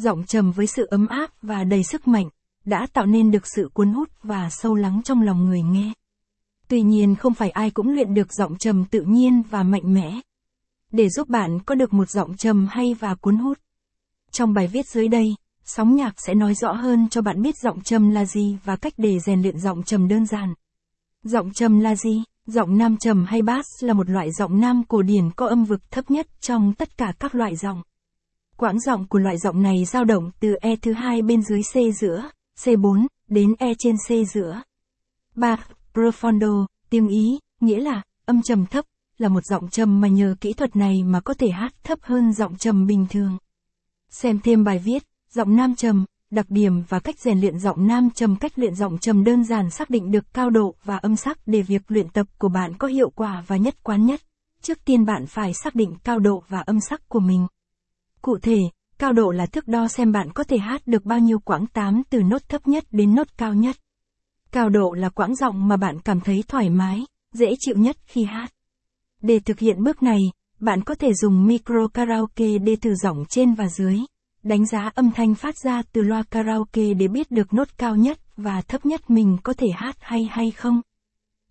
giọng trầm với sự ấm áp và đầy sức mạnh, đã tạo nên được sự cuốn hút và sâu lắng trong lòng người nghe. Tuy nhiên không phải ai cũng luyện được giọng trầm tự nhiên và mạnh mẽ. Để giúp bạn có được một giọng trầm hay và cuốn hút. Trong bài viết dưới đây, sóng nhạc sẽ nói rõ hơn cho bạn biết giọng trầm là gì và cách để rèn luyện giọng trầm đơn giản. Giọng trầm là gì? Giọng nam trầm hay bass là một loại giọng nam cổ điển có âm vực thấp nhất trong tất cả các loại giọng. Quãng giọng của loại giọng này dao động từ E thứ hai bên dưới C giữa, C4, đến E trên C giữa. 3. Profondo, tiếng Ý, nghĩa là, âm trầm thấp, là một giọng trầm mà nhờ kỹ thuật này mà có thể hát thấp hơn giọng trầm bình thường. Xem thêm bài viết, giọng nam trầm, đặc điểm và cách rèn luyện giọng nam trầm cách luyện giọng trầm đơn giản xác định được cao độ và âm sắc để việc luyện tập của bạn có hiệu quả và nhất quán nhất. Trước tiên bạn phải xác định cao độ và âm sắc của mình. Cụ thể, cao độ là thước đo xem bạn có thể hát được bao nhiêu quãng 8 từ nốt thấp nhất đến nốt cao nhất. Cao độ là quãng giọng mà bạn cảm thấy thoải mái, dễ chịu nhất khi hát. Để thực hiện bước này, bạn có thể dùng micro karaoke để thử giọng trên và dưới, đánh giá âm thanh phát ra từ loa karaoke để biết được nốt cao nhất và thấp nhất mình có thể hát hay hay không.